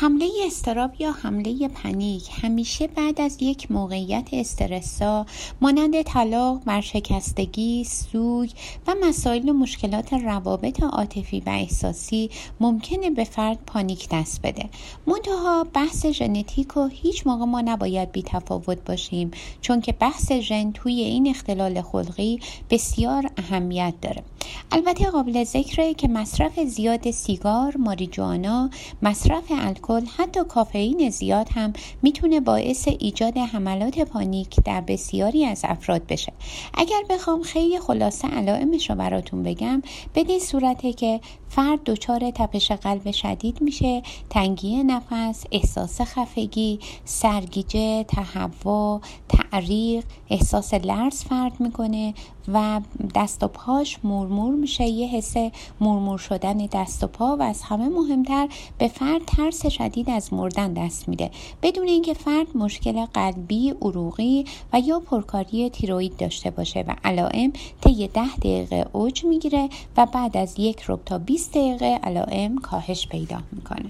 حمله استراب یا حمله پنیک همیشه بعد از یک موقعیت استرسا مانند طلاق، برشکستگی، سوگ و مسائل و مشکلات روابط عاطفی و احساسی ممکنه به فرد پانیک دست بده. منتها بحث ژنتیک و هیچ موقع ما نباید بی تفاوت باشیم چون که بحث ژن توی این اختلال خلقی بسیار اهمیت داره. البته قابل ذکره که مصرف زیاد سیگار، ماریجوانا، مصرف الکل، حتی کافئین زیاد هم می‌تونه باعث ایجاد حملات پانیک در بسیاری از افراد بشه. اگر بخوام خیلی خلاصه علائمش رو براتون بگم به این صورته که فرد دچار تپش قلب شدید میشه تنگی نفس احساس خفگی سرگیجه تهوع تعریق احساس لرز فرد می‌کنه و دست و پاش مورمور میشه یه حس مورمور شدن دست و پا و از همه مهمتر به فرد ترس شدید از مردن دست میده. بدون اینکه فرد مشکل قلبی عروقی و یا پرکاری تیروید داشته باشه و علائم طی ده دقیقه اوج می‌گیره و بعد از یک رب تا 20 دقیقه علائم کاهش پیدا می‌کنه.